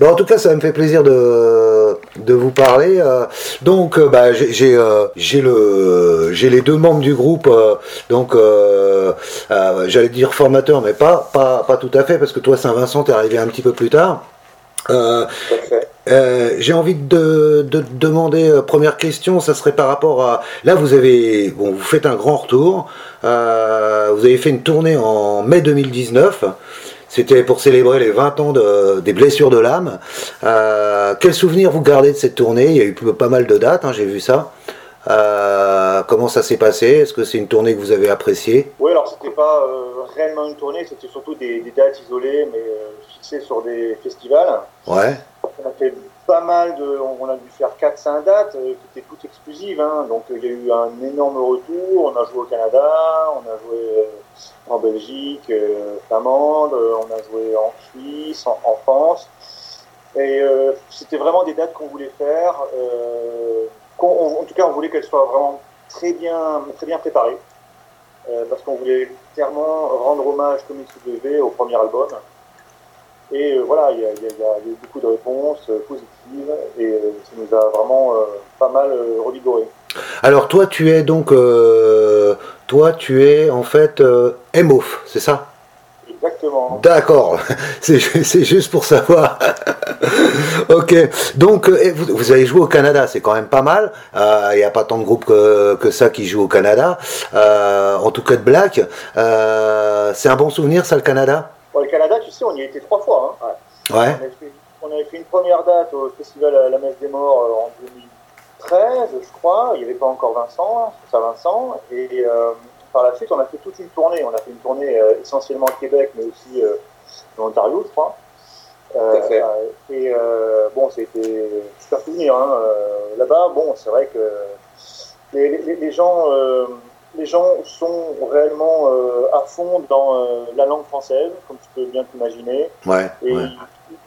En tout cas, ça me fait plaisir de, vous parler. euh, donc, euh, bah, euh, j'ai le j'ai les deux membres du groupe. donc, j'allais dire formateur, mais pas tout à fait parce que toi, Saint-Vincent, t'es arrivé un petit peu plus tard. J'ai envie de, de demander première question, ça serait par rapport à là vous avez bon vous faites un grand retour, vous avez fait une tournée en mai 2019. C'était pour célébrer les 20 ans de- des blessures de l'âme. Euh, quel souvenir vous gardez de cette tournée? Il y a eu pas mal de dates, hein, j'ai vu ça. Euh, comment ça s'est passé? Est-ce que c'est une tournée que vous avez appréciée? Oui, alors c'était pas euh, réellement une tournée, c'était surtout des, des dates isolées, mais euh, fixées sur des festivals. Ouais. On a fait mal de. On a dû faire 4-5 dates qui étaient toutes exclusives. hein. Donc il y a eu un énorme retour. On a joué au Canada, on a joué euh, en Belgique, euh, flamande, euh, on a joué en Suisse, en, France. Et c'était vraiment des dates qu'on voulait faire. en tout cas, on voulait qu'elles soient vraiment très bien, très bien préparées. parce qu'on voulait clairement rendre hommage comme il se devait au premier album. Et euh, voilà, il y, a, il y a- il y a eu beaucoup de réponses euh, positives et euh, ça nous a vraiment euh, pas mal euh, revigoré. Alors toi tu es donc euh, toi tu es en fait euh, MOF, c'est ça? Exactement. D'accord, c'est ju- c'est juste pour savoir. ok, donc euh, vous, vous avez joué au Canada, c'est quand même pas mal. Euh, Il n'y a pas tant de groupes que, que ça qui jouent au Canada, Euh, en tout cas de Black. Euh, c'est un bon souvenir ça le Canada? Bon, le Canada, tu sais, on y a été trois fois. Hein. Ouais. On, avait fait, on avait fait une première date au festival à la Messe des Morts euh, en 2013, je crois. Il n'y avait pas encore Vincent, ça Vincent. Et euh, par la suite, on a fait toute une tournée. On a fait une tournée euh, essentiellement au Québec, mais aussi euh, en Ontario, je crois. Euh, fait. euh, et euh, bon, c'était super souvenir. Hein. Euh, Là-bas, bon, c'est vrai que les, les- les gens, euh, les gens sont réellement euh, à fond dans euh, la langue française, comme tu peux bien t'imaginer. Ouais. Et ouais.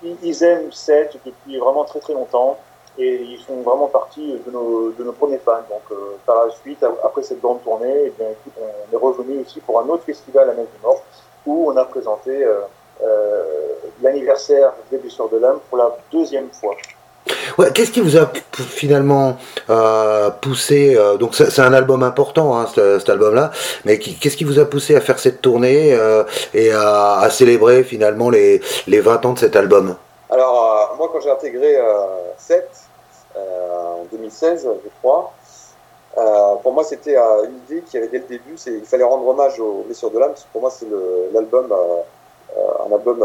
ils, ils aiment Seth depuis vraiment très très longtemps. Et ils font vraiment partie de nos, de nos premiers fans. Donc euh, par la suite, après cette grande tournée, eh bien, on est revenu aussi pour un autre festival à Metz du Nord où on a présenté l'anniversaire des Blessures de l'âme pour la deuxième fois. Ouais, Qu'est-ce qui vous a finalement euh, poussé euh, Donc c'est un album important, hein, ce- cet album-là. Mais qu'est-ce qui vous a poussé à faire cette tournée euh, et à, célébrer finalement les, les 20 ans de cet album? Alors, moi, quand j'ai intégré euh, 7 euh, en 2016, je crois, pour moi, c'était une idée qui avait dès le début, il fallait rendre hommage aux blessures de l'âme, pour moi, c'est l'album, un album,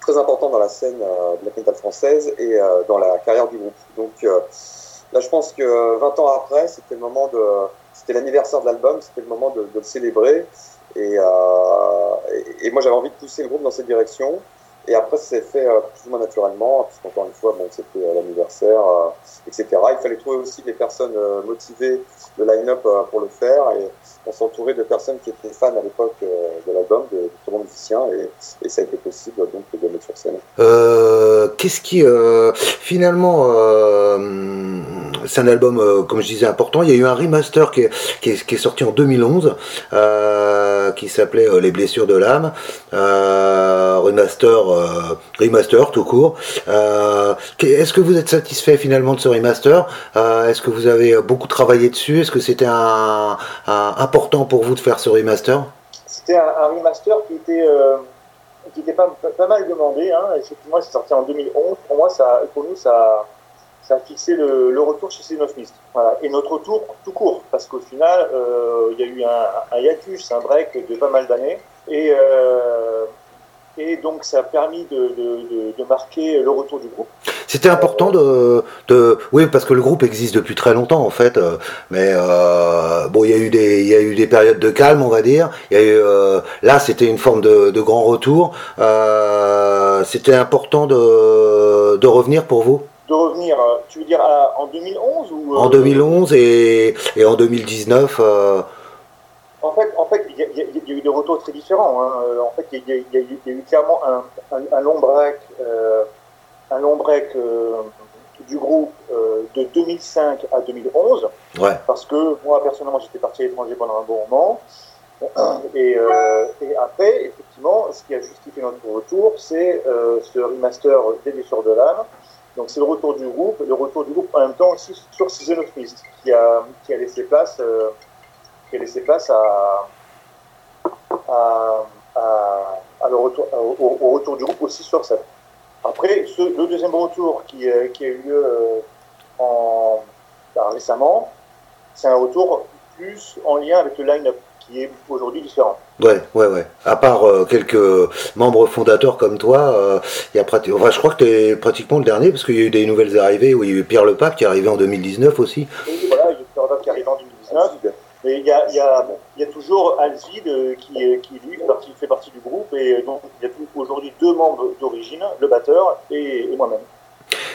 très important dans la scène euh, de la metal française et euh, dans la carrière du groupe. Donc euh, là, je pense que 20 ans après, c'était le moment de, c'était l'anniversaire de l'album, c'était le moment de, le célébrer. Et, et moi, j'avais envie de pousser le groupe dans cette direction. Et après, ça s'est fait plus ou moins naturellement, parce qu'encore une fois, bon, c'était euh, l'anniversaire, euh, etc. Il fallait trouver aussi des personnes euh, motivées, de line-up pour le faire, et on s'entourait de personnes qui étaient fans à l'époque de l'album, de, de très bons musiciens, et, ça a été possible donc de le mettre sur scène. Euh, Qu'est-ce qui euh, finalement euh, c'est un album comme je disais important. Il y a eu un remaster qui est, qui est, qui est sorti en 2011 euh, qui s'appelait Les blessures de l'âme. Remaster, euh, remaster tout court. Euh, Est-ce que vous êtes satisfait finalement de ce remaster Euh, Est-ce que vous avez beaucoup travaillé dessus Est-ce que c'était important pour vous de faire ce remaster C'était un, remaster qui était, euh, qui était pas, mal demandé. Hein. Effectivement, c'est sorti en 2011. Pour moi, ça, pour nous, ça, ça a fixé le, le retour chez Mist. Voilà. Et notre retour tout court, parce qu'au final, il y a eu un, hiatus, un break de pas mal d'années. Et, et donc, ça a permis de, de, de, marquer le retour du groupe. C'était important de, de, oui, parce que le groupe existe depuis très longtemps en fait, euh, mais euh, bon, il y a eu des, il y a eu des périodes de calme, on va dire. Il y a eu, euh, là, c'était une forme de, de grand retour. Euh, c'était important de, de revenir pour vous? De revenir, tu veux dire en 2011 ou en 2011 et, et en 2019. euh, En fait, en fait, il y, a- y a- il y a eu des retours très différents. hein. Euh, En fait, il y, a- il y a eu- il y a eu clairement un, un- un long break, euh, un long break euh, du groupe euh, de 2005 à 2011, ouais. parce que moi personnellement, j'étais parti à l'étranger pendant un bon moment. Et, et, après, effectivement, ce qui a justifié notre retour, c'est ce remaster des blessures de l'âme. Donc c'est le retour du groupe, le retour du groupe en même temps aussi sur Season of Mist, qui a, qui a laissé place, qui a laissé place à, à, à, le retour, au, retour du groupe aussi sur scène. Après, ce, le deuxième retour qui, qui a eu lieu en, bah, récemment, c'est un retour plus en lien avec le line-up qui est aujourd'hui différent. Ouais, ouais, ouais. À part euh, quelques membres fondateurs comme toi, euh, y a enfin, je crois que tu es pratiquement le dernier parce qu'il y a eu des nouvelles arrivées où il y a eu Pierre Le Pape qui est arrivé en 2019 aussi. Oui, voilà, il y a eu Pierre Le Pape qui est arrivé en 2019. Il y a, il y a, il y a toujours Alzid euh, qui, qui, lui, fait partie du groupe. Et donc, il y a aujourd'hui deux membres d'origine, le batteur et, et moi-même.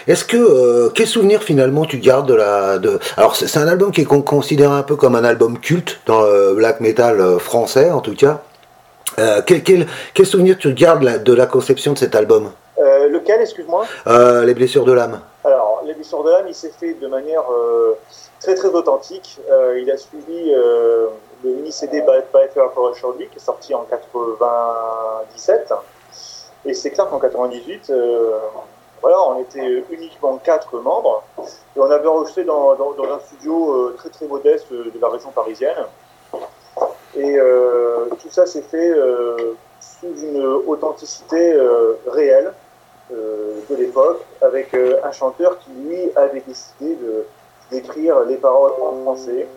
Est-ce que euh, quel souvenir finalement tu gardes de la de alors c'est un album qui est considéré un peu comme un album culte dans le black metal euh, français en tout cas. Euh, quel, quel, quel, souvenir tu gardes de la conception de cet album? Euh, Lequel, excuse-moi? Euh, Les blessures de l'âme. Alors, les blessures de l'âme, il s'est fait de manière très très authentique. il a suivi le mini CD By Fire for a Short qui est sorti en 97. Et c'est clair qu'en 98, voilà, on était uniquement quatre membres et on avait enregistré dans, un studio euh, très très modeste de la région parisienne. Et euh, tout ça s'est fait euh, sous une authenticité réelle de l'époque, avec un chanteur qui lui avait décidé d'écrire les paroles en français,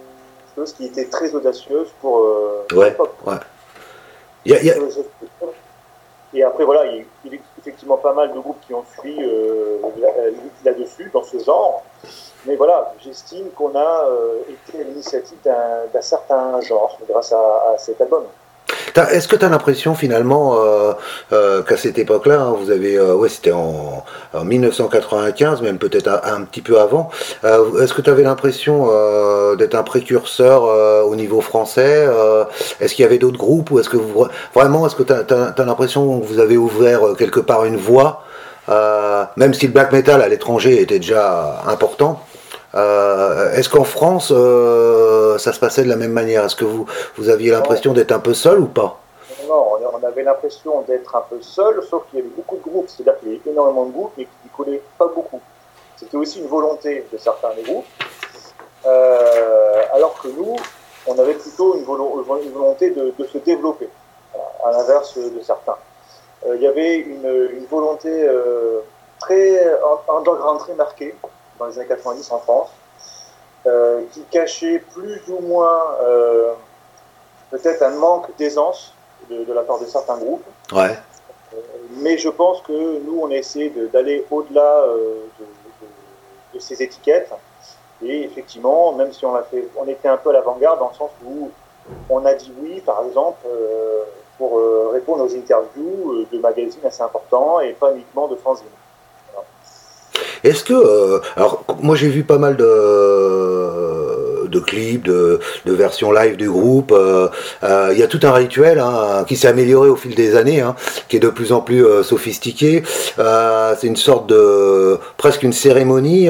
chose qui était très audacieuse pour l'époque. Et après, voilà, il, y a effectivement pas mal de groupes qui ont suivi euh, là-dessus, dans ce genre. Mais voilà, j'estime qu'on a euh, été à l'initiative d'un certain genre grâce à cet album. Est-ce que tu as l'impression finalement euh, euh, qu'à cette époque-là, hein, vous avez, euh, ouais, c'était en, 1995, même peut-être un, petit peu avant, est-ce que tu avais l'impression d'être un précurseur au niveau français Est-ce qu'il y avait d'autres groupes ou est-ce que vraiment, est-ce que tu as, l'impression que vous avez ouvert quelque part une voie, même si le black metal à l'étranger était déjà important? Euh, Est-ce qu'en France, euh, ça se passait de la même manière? Est-ce que vous, vous aviez l'impression d'être un peu seul ou pas? Non, on avait l'impression d'être un peu seul, sauf qu'il y avait beaucoup de groupes. C'est-à-dire qu'il y avait énormément de groupes, mais qui ne collaient pas beaucoup. C'était aussi une volonté de certains des groupes. Euh, alors que nous, on avait plutôt une, volonté de, se développer, à l'inverse de certains. Il y avait une, volonté très underground, très marquée, dans les années 90 en France, euh, qui cachait plus ou moins euh, peut-être un manque d'aisance de, la part de certains groupes. Ouais. Euh, mais je pense que nous, on a essayé d'aller au-delà de, ces étiquettes. Et effectivement, même si on a fait, on était un peu à l'avant-garde dans le sens où on a dit oui, par exemple, pour répondre aux interviews de magazines assez importants et pas uniquement de fanzines. Est-ce que, euh, alors moi j'ai vu pas mal de, de clips, de, versions live du groupe. Euh, euh, il y a tout un rituel hein, qui s'est amélioré au fil des années, hein, qui est de plus en plus sophistiqué. C'est une sorte de presque une cérémonie.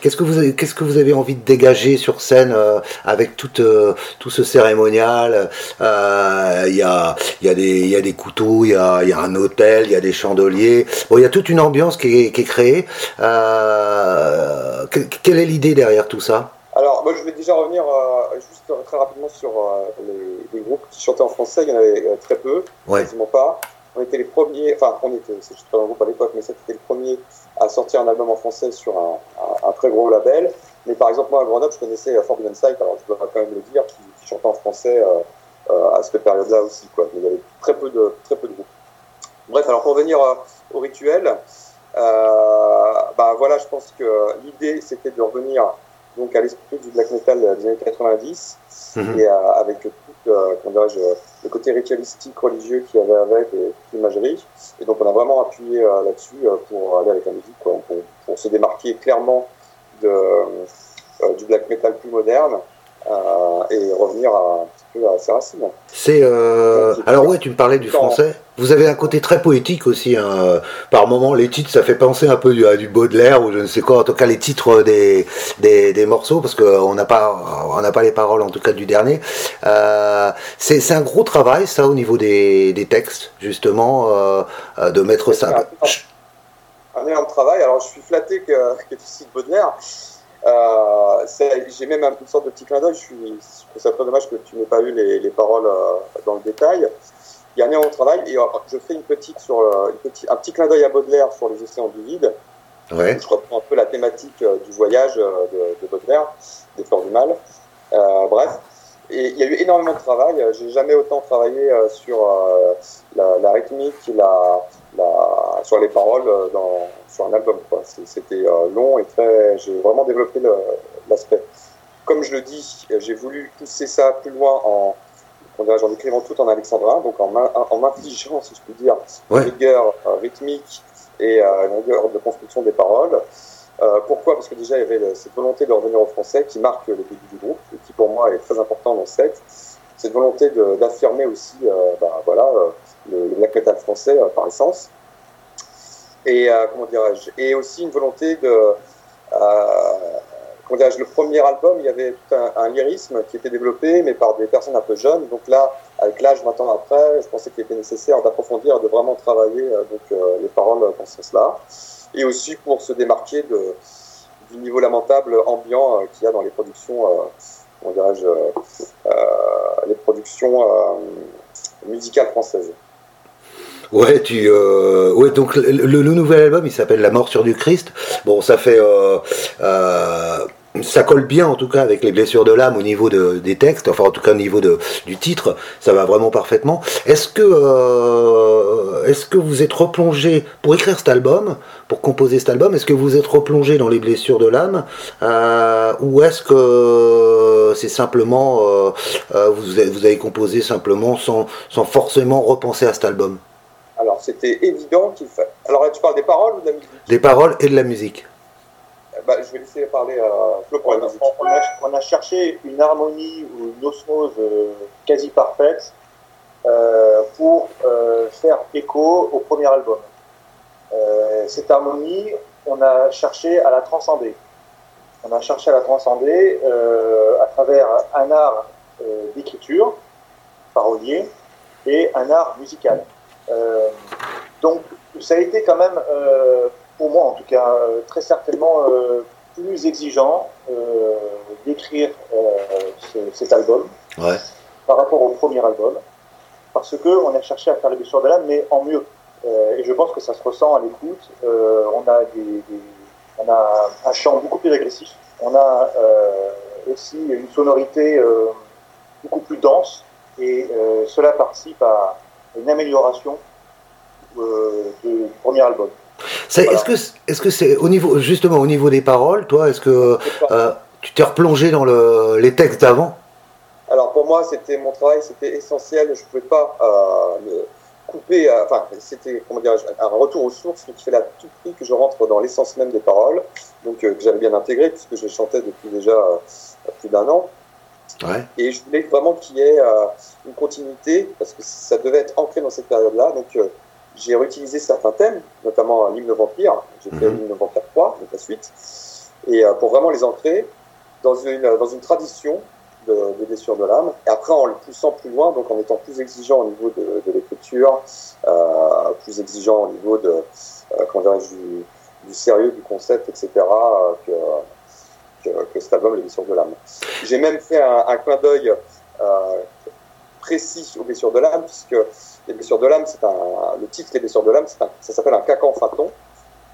qu'est-ce que vous avez, qu'est-ce que vous avez envie de dégager sur scène avec tout tout ce cérémonial? Il y a il y a des il y a des couteaux, il y a y a un hôtel, il y a des chandeliers. Bon, il y a toute une ambiance qui est, créée. Euh, quelle est l'idée derrière tout ça? Alors, moi, je vais déjà revenir euh, juste très rapidement sur euh, les, groupes qui chantaient en français. Il y en avait très peu, quasiment pas. On était les premiers, enfin, on était, c'est juste pas un groupe à l'époque, mais c'était le premier à sortir un album en français sur un, très gros label. Mais par exemple, moi, à Grenoble, je connaissais Forbidden Sight, alors je dois quand même le dire, qui, chantait en français à cette période-là aussi. Quoi. Mais il y avait très peu de, très peu de groupes. Bref, alors pour revenir au rituel, euh, bah voilà, je pense que l'idée c'était de revenir donc à l'esprit du black metal des années 90 mhm. et euh, avec tout euh, le côté ritualistique religieux qu'il y avait avec et l'imagerie. Et donc on a vraiment appuyé là-dessus pour aller avec la musique, quoi, pour, se démarquer clairement de, du black metal plus moderne. et revenir à, un petit peu à ses racines. C'est alors ouais, tu me parlais du français. Vous avez un côté très poétique aussi. Hein. Par moments, les titres, ça fait penser un peu à du Baudelaire ou je ne sais quoi. En tout cas, les titres des, des, morceaux, parce qu'on n'a pas, on n'a pas les paroles, en tout cas du dernier. Euh, c'est un gros travail, ça, au niveau des, des textes, justement, euh, de mettre ça. Un énorme travail. Alors, je suis flatté que, que tu cites Baudelaire. Euh, J'ai même une sorte de petit clin d'œil. Je, trouve ça très dommage que tu n'aies pas eu les, les paroles euh, dans le détail il y a un au travail et euh, je fais une petite sur euh, une petite, un petit clin d'œil à Baudelaire sur les océans du vide. Ouais. Je reprends un peu la thématique euh, du voyage de, de Baudelaire, des fleurs du mal. Euh, bref, et il y a eu énormément de travail. J'ai jamais autant travaillé sur la, la, rythmique, la, la, sur les paroles dans, sur un album. C'était long et très. J'ai vraiment développé l'aspect. Comme je le dis, j'ai voulu pousser ça plus loin en en écrivant tout en alexandrin, donc en, en m'infligeant, si je puis dire, ouais. rigueur euh, rythmique et euh, rigueur de construction des paroles. Euh, pourquoi? Parce que déjà, il y avait cette volonté de revenir au français qui marque le début du groupe et qui, pour moi, est très important dans cette. Cette volonté d'affirmer aussi euh, bah, voilà, euh, le, le, black metal français euh, par essence. Et, comment dirais-je? Et aussi une volonté de le premier album, il y avait un, lyrisme qui était développé, mais par des personnes un peu jeunes. Donc là, avec l'âge, 20 ans après, je pensais qu'il était nécessaire d'approfondir, de vraiment travailler euh, donc, euh, les paroles dans ce sens-là. Et aussi pour se démarquer du niveau lamentable ambiant euh, qu'il y a dans les productions, comment dirais-je, les productions musicales françaises. Ouais, tu, euh, ouais, donc le, nouvel album, il s'appelle La mort sur du Christ. Bon, ça fait, euh, euh, ça colle bien en tout cas avec les blessures de l'âme au niveau de, des textes, enfin en tout cas au niveau de, du titre, ça va vraiment parfaitement. Est-ce que, euh, est-ce que vous êtes replongé pour écrire cet album, pour composer cet album, est-ce que vous êtes replongé dans les blessures de l'âme, euh, ou est-ce que c'est simplement, euh, euh vous, avez, vous avez composé simplement sans, sans forcément repenser à cet album? Alors, c'était évident qu'il fallait. Alors, tu parles des paroles ou de la musique? Des paroles et de la musique. Bah, je vais laisser parler à Flo pour la musique. On a, on a, cherché une harmonie ou une osmose euh, quasi parfaite euh, pour euh, faire écho au premier album. Euh, cette harmonie, on a cherché à la transcender. On a cherché à la transcender euh, à travers un art d'écriture, parolier, et un art musical. Euh, donc, ça a été quand même, euh, pour moi en tout cas, euh, très certainement plus exigeant d'écrire ce, cet album ouais. par rapport au premier album, parce que on a cherché à faire les blessures de l'âme, mais en mieux. Et je pense que ça se ressent à l'écoute. On a des, des, on a un chant beaucoup plus agressif. On a euh, aussi une sonorité beaucoup plus dense, et cela participe à, une amélioration euh, du premier album. Est-ce voilà. que est-ce que c'est au niveau justement au niveau des paroles, toi, est-ce que euh, tu t'es replongé dans le, les textes d'avant? Alors pour moi, c'était mon travail, c'était essentiel. Je pouvais pas euh, couper. Euh, enfin, c'était comment dire, un retour aux sources qui fait à tout prix que je rentre dans l'essence même des paroles, donc que j'avais bien intégré puisque je chantais depuis déjà plus d'un an. Ouais. Et je voulais vraiment qu'il y ait euh, une continuité, parce que ça devait être ancré dans cette période-là. Donc euh, j'ai réutilisé certains thèmes, notamment l'hymne vampire. J'ai fait Mhm. l'hymne vampire 3, donc la suite. Et euh, pour vraiment les ancrer dans une, dans une tradition de, de blessure de l'âme. Et après, en le poussant plus loin, donc en étant plus exigeant au niveau de, de l'écriture, euh, plus exigeant au niveau de, euh, comment du, du sérieux du concept, etc., euh, que, que, cet album, Les blessures de l'âme. J'ai même fait un, un clin d'œil euh, précis aux blessures de l'âme, puisque les blessures de l'âme, c'est un, le titre Les blessures de l'âme, c'est un, ça s'appelle un cacan faton.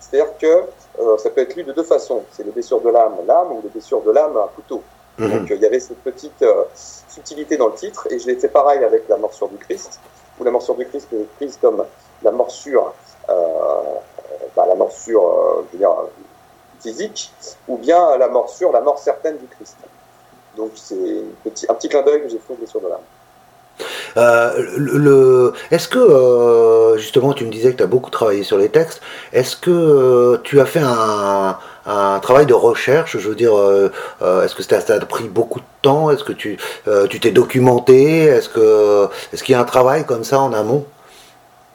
C'est-à-dire que euh, ça peut être lu de deux façons. C'est les blessures de l'âme, l'âme, ou les blessures de l'âme, un couteau. Mhm. Donc euh, il y avait cette petite euh, subtilité dans le titre, et je l'ai fait pareil avec la morsure du Christ, où la morsure du Christ est prise comme la morsure, bah, la morsure, je veux dire, physique, ou bien la morsure, la mort certaine du Christ. Donc c'est un petit, un petit clin d'œil que j'ai fait blessures de l'âme. Euh, le, le- est-ce que, euh, justement, tu me disais que tu as beaucoup travaillé sur les textes, est-ce que euh, tu as fait un, un travail de recherche Je veux dire, est-ce que ça t'a pris beaucoup de temps Est-ce que tu tu t'es documenté Est-ce que est-ce qu'il y a un travail comme ça en amont?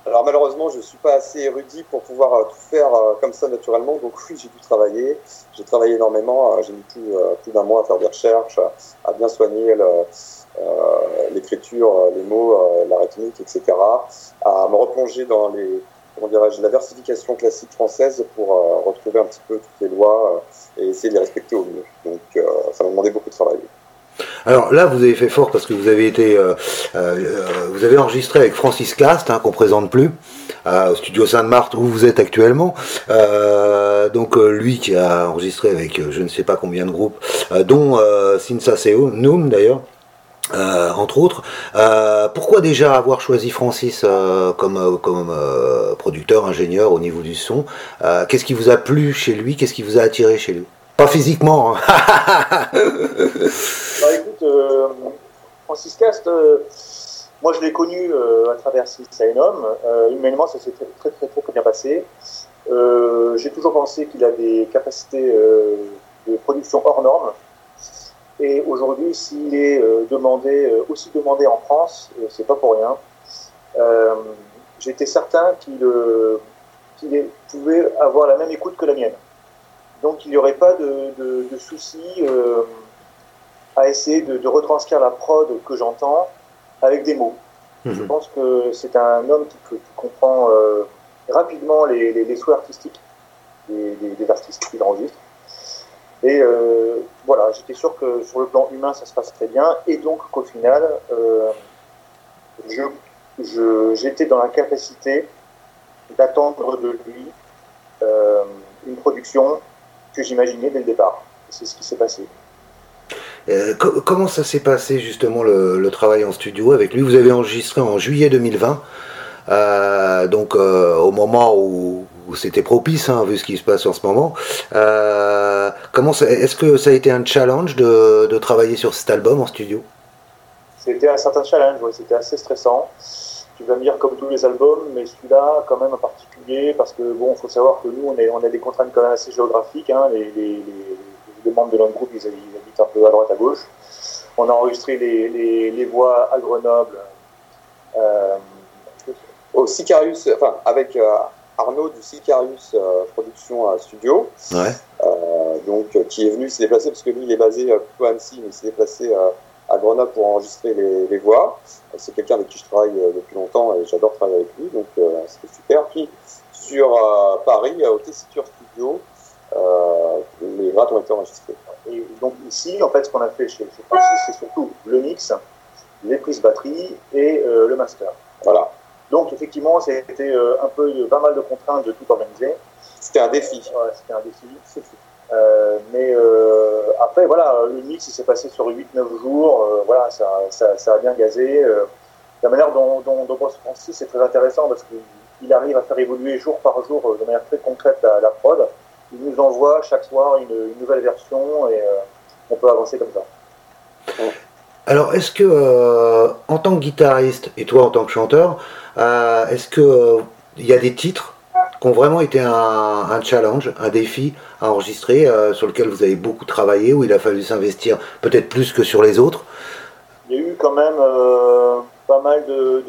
Alors malheureusement, suis pas assez érudit pour pouvoir tout faire comme ça naturellement. Donc oui, j'ai dû travailler. J'ai travaillé énormément. j'ai mis plus, d'un mois à faire des recherches, à bien soigner l'écriture, les mots, la rythmique, etc. À me replonger dans la versification classique française pour retrouver un petit peu toutes les lois et essayer de les respecter au mieux. Donc ça m'a demandé beaucoup de travail. Alors là, vous avez fait fort parce que vous avez été, euh, euh, vous avez enregistré avec Francis Cast, hein, qu'on présente plus, au studio Sainte-Marthe où vous êtes actuellement. Euh, donc lui qui a enregistré avec je ne sais pas combien de groupes, dont Sinsa Seo, Noom d'ailleurs. entre autres, pourquoi déjà avoir choisi Francis comme producteur, ingénieur au niveau du son? Qu'est-ce qui vous a plu chez lui? Qu'est-ce qui vous a attiré chez lui? Physiquement. Hein. Bah, écoute, euh, Francis Cast, euh, moi je l'ai connu euh, à travers Silenum. humainement, ça s'est très, très, très, très, bien passé. J'ai toujours pensé qu'il a des capacités de production hors normes. Et aujourd'hui, s'il est demandé, aussi demandé en France, c'est pas pour rien. J'étais certain qu'il pouvait avoir la même écoute que la mienne. Donc il n'y aurait pas de, de, de soucis à essayer de, retranscrire la prod que j'entends avec des mots. Mhm. Je pense que c'est un homme qui, comprend euh, rapidement les, souhaits artistiques des, artistes qu'il enregistre. Et euh, voilà, j'étais sûr que sur le plan humain, ça se passe très bien. Et donc qu'au final, euh, j'étais dans la capacité d'attendre de lui une production que j'imaginais dès le départ. C'est ce qui s'est passé. Euh, comment ça s'est passé justement le, travail en studio avec lui? Vous avez enregistré en juillet 2020, euh, donc euh, au moment où, c'était propice, hein, vu ce qui se passe en ce moment. comment Est-ce que ça a été un challenge de, travailler sur cet album en studio? C'était un certain challenge, c'était assez stressant. Tu vas me dire comme tous les albums, mais celui-là quand même en particulier, parce que bon, faut savoir que nous on, est, on a des contraintes quand même assez géographiques. Hein, les, membres de notre groupe, ils, un peu à droite à gauche. On a enregistré les, les, voix à Grenoble. Euh, au Sicarius, enfin avec euh, Arnaud du Sicarius euh, Production Studio, donc qui est venu se déplacer parce que lui il est basé plutôt à Annecy, mais il s'est déplacé à Grenoble pour enregistrer les, les voix. C'est quelqu'un avec qui je travaille depuis longtemps et j'adore travailler avec lui, donc c'était super. Puis sur Paris, au Tessiture Studio, les voix ont été enregistrées. Et donc ici, en fait, ce qu'on a fait chez, Francis, c'est surtout le mix, les prises batterie et euh, le master. Voilà. Donc effectivement, c'était euh, un peu pas mal de contraintes de tout organiser. C'était un défi. Ouais, c'était un défi. Euh, mais après, voilà, le mix, il s'est passé sur 8-9 jours. voilà, ça, ça, ça, a bien gazé. la manière dont, dont, dont Francis, c'est très intéressant parce qu'il arrive à faire évoluer jour par jour de manière très concrète la, prod il nous envoie chaque soir une, nouvelle version et euh, on peut avancer comme ça. Alors, est-ce que, euh, en tant que guitariste et toi en tant que chanteur, euh, est-ce que il y a des titres qui vraiment été un, challenge, un défi à enregistrer, sur lequel vous avez beaucoup travaillé, où il a fallu s'investir peut-être plus que sur les autres Il y a eu quand même pas mal de,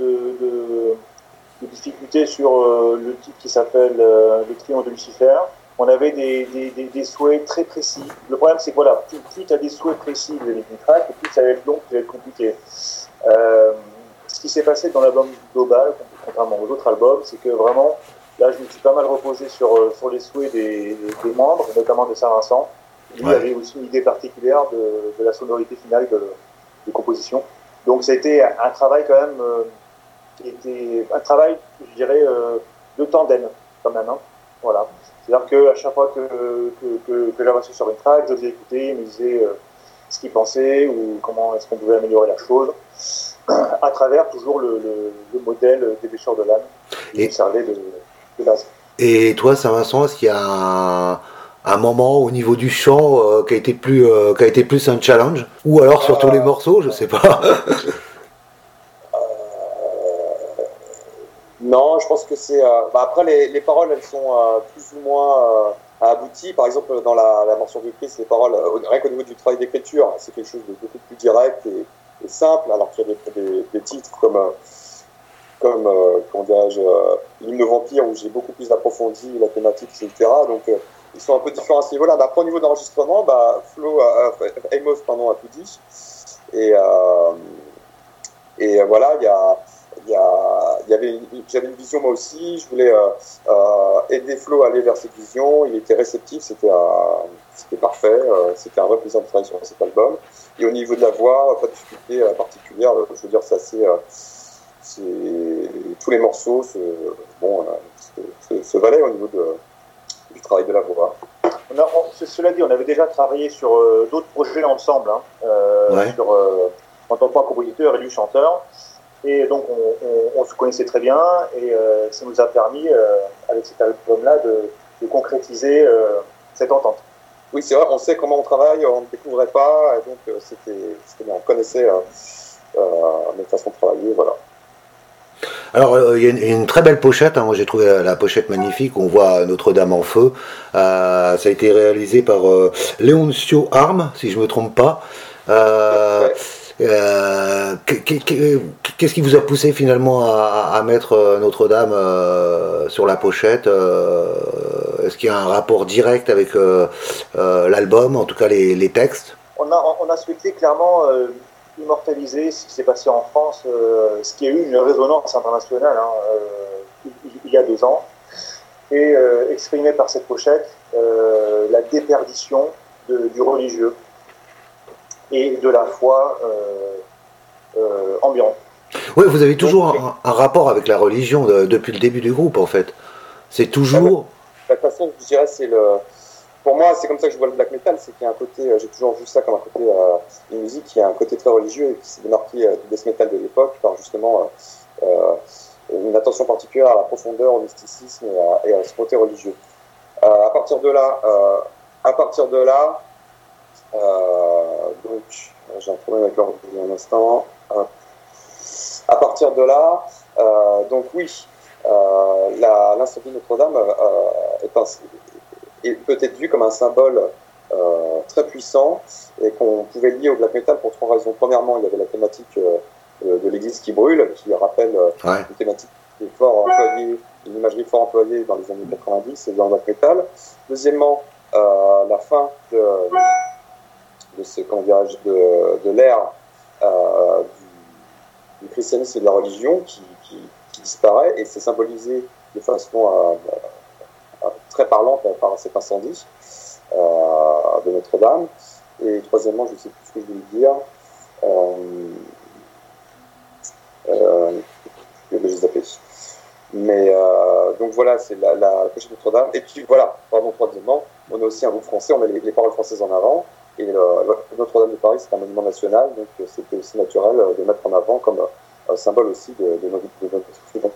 difficultés sur le titre qui s'appelle Le Triomphe de Lucifer on avait des, souhaits très précis. Le problème, c'est que voilà, plus, tu as des souhaits précis de une track, plus ça va être long, plus ça va être compliqué. Euh, ce qui s'est passé dans l'album global, contrairement aux autres albums, c'est que vraiment, là, je me suis pas mal reposé sur, euh, sur les souhaits des, des membres, notamment de Saint-Vincent. Lui avait aussi une idée particulière de, de la sonorité finale de, de, composition. Donc, ça a été un travail quand même, euh, qui était un travail, je dirais, euh, de tandem, quand même. Hein. Voilà. C'est-à-dire qu'à chaque fois que, que, que, j'avançais sur une track, je faisais écouter, il me disait euh, ce qu'il pensait ou comment est-ce qu'on pouvait améliorer la chose, à travers toujours le, le, modèle des pêcheurs de l'âme qui servait de. Et toi, Saint-Vincent, est-ce qu'il y a un, un, moment au niveau du chant euh, qui, a été plus, euh, qui a été plus un challenge? Ou alors sur tous les morceaux, je sais pas Non, je pense que c'est. Euh, bah, après, les, les, paroles, elles sont euh, plus ou moins euh, abouties. Par exemple, dans la, la mention du Christ, les paroles, rien qu'au niveau du travail d'écriture, c'est quelque chose de beaucoup plus direct et, simple, alors qu'il y a des, des, titres comme, comme, comment dirais-je, l'hymne vampire où j'ai beaucoup plus approfondi la thématique, etc. Donc, ils sont un peu différents à ce niveau-là. Après, au niveau d'enregistrement, bah, Flo, Amos, pardon, a tout dit. Et, et voilà, il y a y, y avait j'avais une vision moi aussi je voulais euh, euh, aider Flo à aller vers cette vision il était réceptif c'était c'était parfait euh, c'était un vrai plaisir de travailler sur cet album et au niveau de la voix pas de difficulté particulière je veux dire c'est assez tous les morceaux se, bon se, se, valaient au niveau de, du travail de la voix on a, cela dit on avait déjà travaillé sur d'autres projets ensemble hein, sur, en tant que compositeur et du chanteur et donc, on, se connaissait très bien et euh, ça nous a permis, euh, avec cet album-là, de, concrétiser euh, cette entente. Oui, c'est vrai, on sait comment on travaille, on ne découvrait pas, et donc c'était on connaissait notre façon de travailler, voilà. Alors, il y, a une très belle pochette. Hein. Moi, j'ai trouvé la pochette magnifique. On voit Notre-Dame en feu. ça a été réalisé par Léoncio Arm, si je ne me trompe pas. Euh, qu'est-ce qui vous a poussé finalement à, mettre euh, Notre-Dame euh, sur la pochette Est-ce qu'il y a un rapport direct avec l'album, en tout cas les, textes? On a, on a, souhaité clairement immortaliser ce qui s'est passé en France, ce qui a eu une résonance internationale hein, il y a deux ans, et exprimer par cette pochette la déperdition du religieux et de la foi euh, euh, ambiante. Oui, vous avez toujours un, rapport avec la religion depuis le début du groupe, en fait. C'est toujours. La façon, je dirais, c'est le. Pour moi, c'est comme ça que je vois le black metal, c'est qu'il y a un côté, euh, j'ai toujours vu ça comme un côté une musique qui a un côté très religieux et qui s'est démarqué du death metal de l'époque par justement une attention particulière à la profondeur, au mysticisme et à, ce côté religieux. à partir de là, à partir de là, euh, donc, j'ai un problème avec l'ordre un instant. À partir de là, euh, donc oui, euh, l'incendie Notre-Dame est, peut-être vu comme un symbole très puissant et qu'on pouvait lier au black metal pour trois raisons. Premièrement, il y avait la thématique de, l'église qui brûle, qui rappelle une thématique qui est fort employée, une imagerie fort employée dans les années 90 et dans le black metal. Deuxièmement, la fin de, de ce de, de l'ère euh, du, christianisme et de la religion qui, disparaît et c'est symbolisé de façon euh, euh, très parlante par cet incendie de Notre-Dame. Et troisièmement, je ne sais plus ce que je voulais dire. je vais zapper. Mais donc voilà, c'est la, la de Notre-Dame. Et puis voilà, pardon, troisièmement, on a aussi un groupe français, on met les paroles françaises en avant. Et Notre-Dame de Paris, c'est un monument national, donc euh, c'était aussi naturel euh, de mettre en avant comme euh, symbole aussi de, de notre. Donc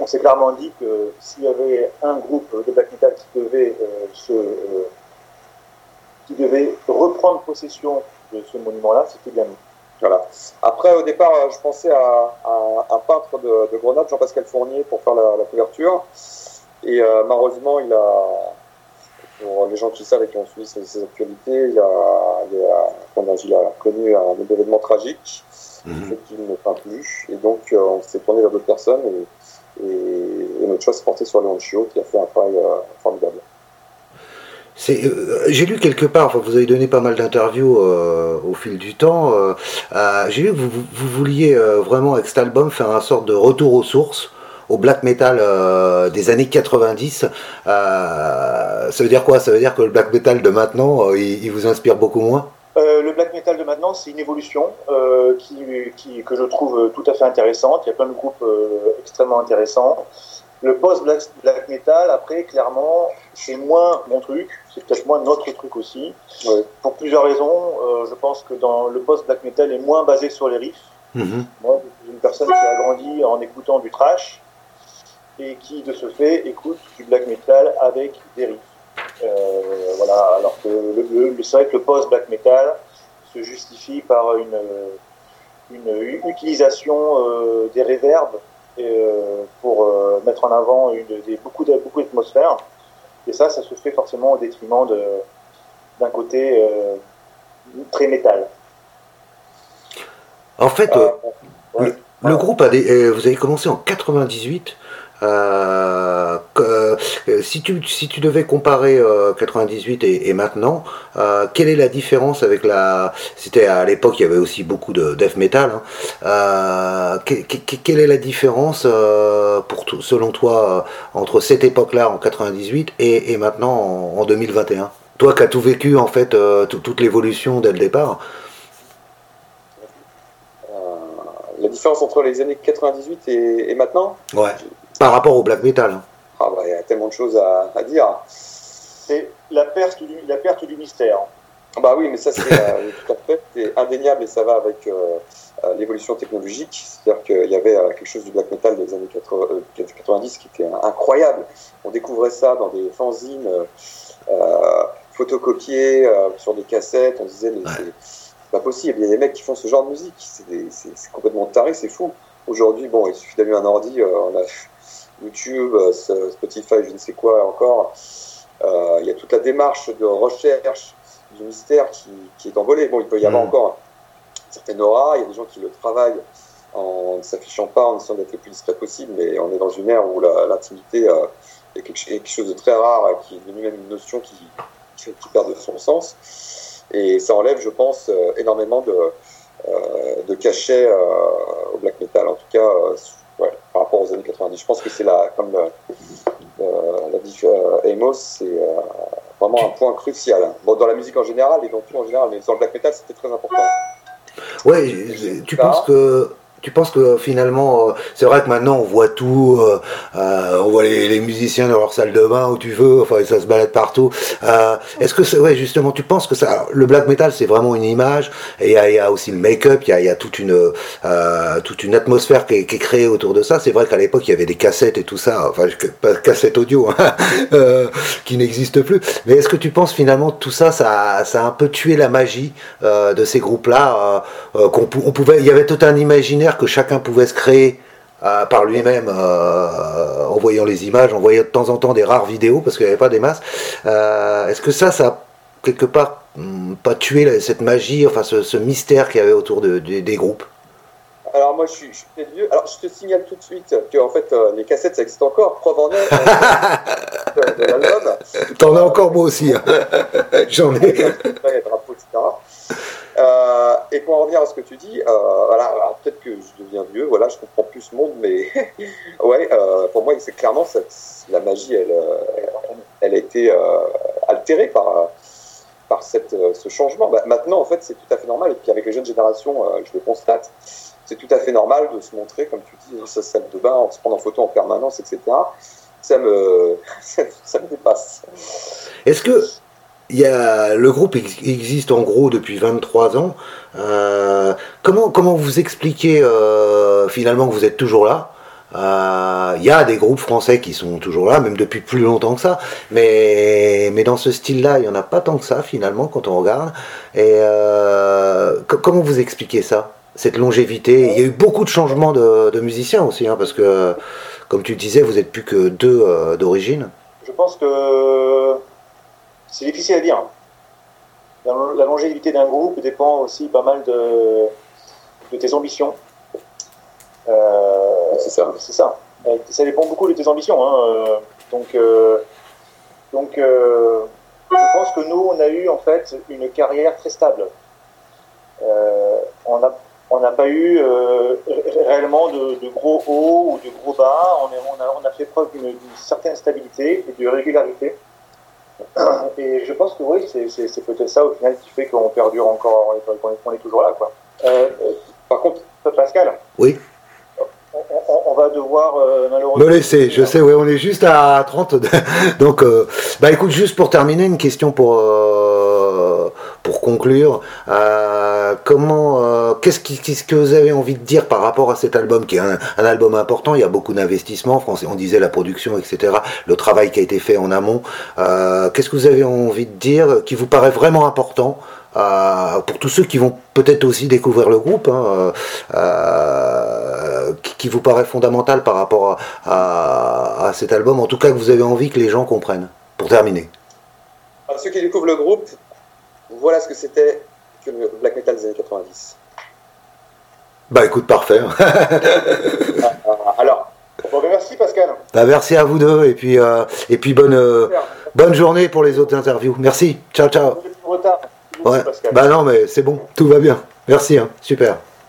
on s'est clairement dit que s'il y avait un groupe de black metal qui devait, se, qui devait reprendre possession de ce monument-là, c'était bien nous. Voilà. Après, au départ, je pensais à, un peintre de, Grenade, Jean-Pascal Fournier, pour faire la, la couverture. Et malheureusement, il a, pour les gens qui savent et qui ont suivi ces, actualités, il a, il, a, il a connu un événement tragique mm qu'il ne peint plus. Et donc, euh, on s'est tourné vers d'autres personnes et, et, notre choix s'est porté sur Léon Chiot qui a fait un travail euh, formidable. Euh, j'ai lu quelque part, vous avez donné pas mal d'interviews au fil du temps. J'ai lu que vous, vouliez vraiment avec cet album faire un sorte de retour aux sources au black metal euh, des années 90. Euh, ça veut dire quoi? Ça veut dire que le black metal de maintenant, euh, il, vous inspire beaucoup moins? Le black metal de maintenant, c'est une évolution qui, que je trouve tout à fait intéressante. Il y a plein de groupes extrêmement intéressants. Le post-black black metal, après, clairement, c'est moins mon truc, c'est peut-être moins notre truc aussi. Pour plusieurs raisons. je pense que dans le post-black metal est moins basé sur les riffs. Mm-hmm. Moi, une personne qui a grandi en écoutant du trash et qui, de ce fait, écoute du black metal avec des riffs. Euh, le, c'est vrai que le post-black metal se justifie par une, une, utilisation euh, des reverbs euh, pour mettre en avant une, des, beaucoup, d'atmosphères. Et ça, ça se fait forcément au détriment d'un côté très métal. En fait, Le groupe a des, vous avez commencé en 98. Euh, si, tu, si tu devais comparer 98 et, maintenant, quelle est la différence avec la. C'était à l'époque, il y avait aussi beaucoup de death metal. Hein. quelle est la différence, pour selon toi, entre cette époque-là en 98 et, et maintenant en, en 2021 Toi qui as tout vécu, en fait, toute l'évolution dès le départ. la différence entre les années 98 et, maintenant? Ouais, par rapport au black metal. Ah bah, il y a tellement de choses à, dire. C'est la perte, du, la perte du mystère. Bah oui, mais ça c'est euh, tout à fait indéniable et ça va avec euh, euh, l'évolution technologique. C'est-à-dire qu'il y avait quelque chose du black metal des années 90 qui était incroyable. On découvrait ça dans des fanzines photocopiées sur des cassettes. On disait, mais pas possible. Il y a des mecs qui font ce genre de musique. C'est complètement taré, c'est fou. Aujourd'hui, bon, il suffit d'allumer un ordi, euh, on a YouTube, euh, Spotify, je ne sais quoi encore. Euh, il y a toute la démarche de recherche du mystère qui, est envolée. Bon, il peut y avoir mm. encore une certaine aura. Il y a des gens qui le travaillent en ne s'affichant pas, en essayant d'être le plus discret possible, mais on est dans une ère où l'intimité est, quelque chose de très rare, qui est devenu même une notion qui, qui, qui perd de son sens. Et ça enlève, je pense, euh, énormément de, euh, de cachet euh, au black metal, en tout cas rapport aux années 90. Je pense que c'est la, comme l'a dit Amos, c'est vraiment un point crucial. Bon, dans la musique en général et dans tout en général, mais dans le black metal, c'était très important. Ouais, tu penses que tu penses que finalement, euh, c'est vrai que maintenant on voit tout, euh, euh, on voit les, musiciens dans leur salle de bain où tu veux, enfin ça se balade partout. Est-ce que c'est, ouais justement, tu penses que ça, le black metal c'est vraiment une image et il y, a aussi le make-up, il y a, toute une toute une atmosphère qui est, créée autour de ça. C'est vrai qu'à l'époque il y avait des cassettes et tout ça, enfin pas cassettes audio hein, qui n'existent plus. Mais est-ce que tu penses finalement tout ça, ça, ça a un peu tué la magie de ces groupes-là qu'on on pouvait, il y avait tout un imaginaire que chacun pouvait se créer euh, par lui-même euh, en voyant les images, en voyant de temps en temps des rares vidéos parce qu'il n'y avait pas des masses. Euh, est-ce que ça, ça a quelque part hmm, pas tué cette magie, enfin ce, mystère qu'il y avait autour de, des groupes? Alors moi je suis, je peut-être vieux. Alors je te signale tout de suite que en fait les cassettes ça existe encore. Preuve en est de, l'album. T'en as encore moi aussi. Hein. J'en ai. Euh, et pour en revenir à ce que tu dis, euh, voilà, peut-être que je deviens vieux, voilà, je comprends plus ce monde, mais ouais, euh, pour moi, c'est clairement cette, la magie, elle, elle a été altérée par, par cette, ce changement. Bah, maintenant, en fait, c'est tout à fait normal, et puis avec les jeunes générations, je le constate, c'est tout à fait normal de se montrer, comme tu dis, sa salle de bain, en se prenant en photo en permanence, etc. Ça me, ça me dépasse. Est-ce que y a, le groupe existe en gros depuis 23 ans. Euh, comment, comment vous expliquez euh, finalement que vous êtes toujours là? Euh, Il y a des groupes français qui sont toujours là, même depuis plus longtemps que ça. Mais, mais dans ce style-là, il n'y en a pas tant que ça finalement quand on regarde. Et comment vous expliquez ça cette longévité? Il y a eu beaucoup de changements de, de musiciens aussi, hein, parce que, comme tu disais, vous n'êtes plus que deux d'origine. Je pense que c'est difficile à dire. La longévité d'un groupe dépend aussi pas mal de, tes ambitions. Euh, c'est ça. C'est ça. Euh, ça dépend beaucoup de tes ambitions. Hein. Donc, euh, donc je pense que nous, on a eu en fait une carrière très stable. on n'a on pas eu réellement de, gros hauts ou de gros bas. On, on, a, on a, fait preuve d'une certaine stabilité et de régularité. Et je pense que oui, c'est peut-être ça au final qui fait qu'on perdure encore, qu'on est, toujours là. Quoi. Euh, euh, par contre, Pascal Oui. On, va devoir euh, malheureusement. Me laisser, je sais, oui, on est juste à 30. Donc, bah écoute, juste pour terminer, une question pour pour conclure, euh, comment, euh, qu'est-ce, que vous avez envie de dire par rapport à cet album qui est un, album important Il y a beaucoup d'investissements, on disait la production, etc. Le travail qui a été fait en amont. Euh, qu'est-ce que vous avez envie de dire qui vous paraît vraiment important pour tous ceux qui vont peut-être aussi découvrir le groupe, hein, qui, vous paraît fondamental par rapport à, à, cet album, en tout cas que vous avez envie que les gens comprennent, pour terminer. Ceux qui découvrent le groupe, voilà ce que c'était que le black metal des années 90. Bah écoute, parfait. Alors, bon, ben, merci Pascal. Bah merci à vous deux et puis, euh, et puis bonne, euh, bonne journée pour les autres interviews. Merci. Ciao, ciao. Ouais. Bah non, mais c'est bon, tout va bien. Merci, hein. super.